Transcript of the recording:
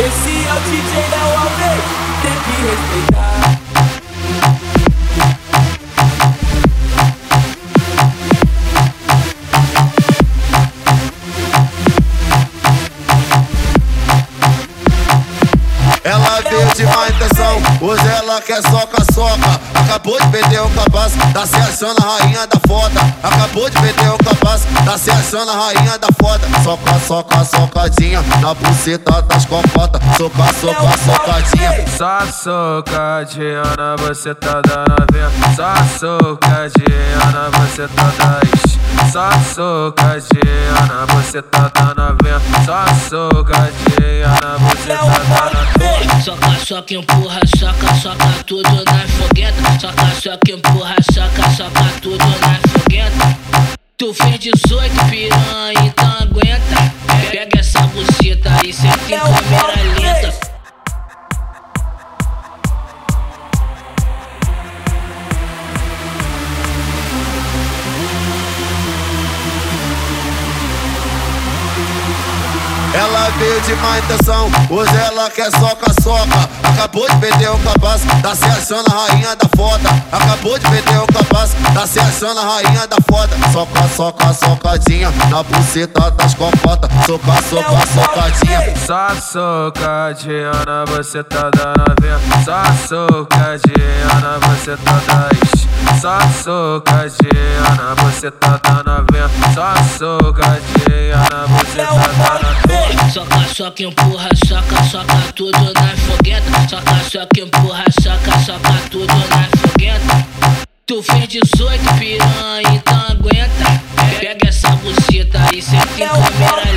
Esse é o DJ da UAV ela quer soca, soca. Acabou de perder o capaz, tá se achando a rainha da foda. Acabou de perder o capaz, tá se achando a rainha da foda. Soca, soca, socadinha na buceta das cocotas. Soca, soca, socadinha. Só socadinha na buceta da novinha. Só socadinha na buceta das. Só socadinha na buceta da novinha. Só socadinha na buceta da novinha. Soca, soca, empurra, soca, soca tudo na fogueta. Soca, soca, empurra, soca, soca tudo na fogueta. Tu fez 18 piranha, então aguenta. Pega essa buceta aí, cê tem câmera Ela veio de má intenção, hoje ela quer soca, soca. Acabou de perder o capaz, tá se achando a rainha da foda. Acabou de perder o capaz, tá se achando a rainha da foda. Soca, soca, socadinha na buceta das cocotas. Soca, soca, socadinha. Só socadinha na buceta da novinha. Só socadinha na buceta das. Só socadinha na buceta da novinha. Só socadinha na buceta. Só que empurra, soca, soca tudo na fogueta. Soca, que empurra, soca, soca tudo na fogueta. Tu fez 18 piranha, então aguenta. Pega essa buceta e senta em câmera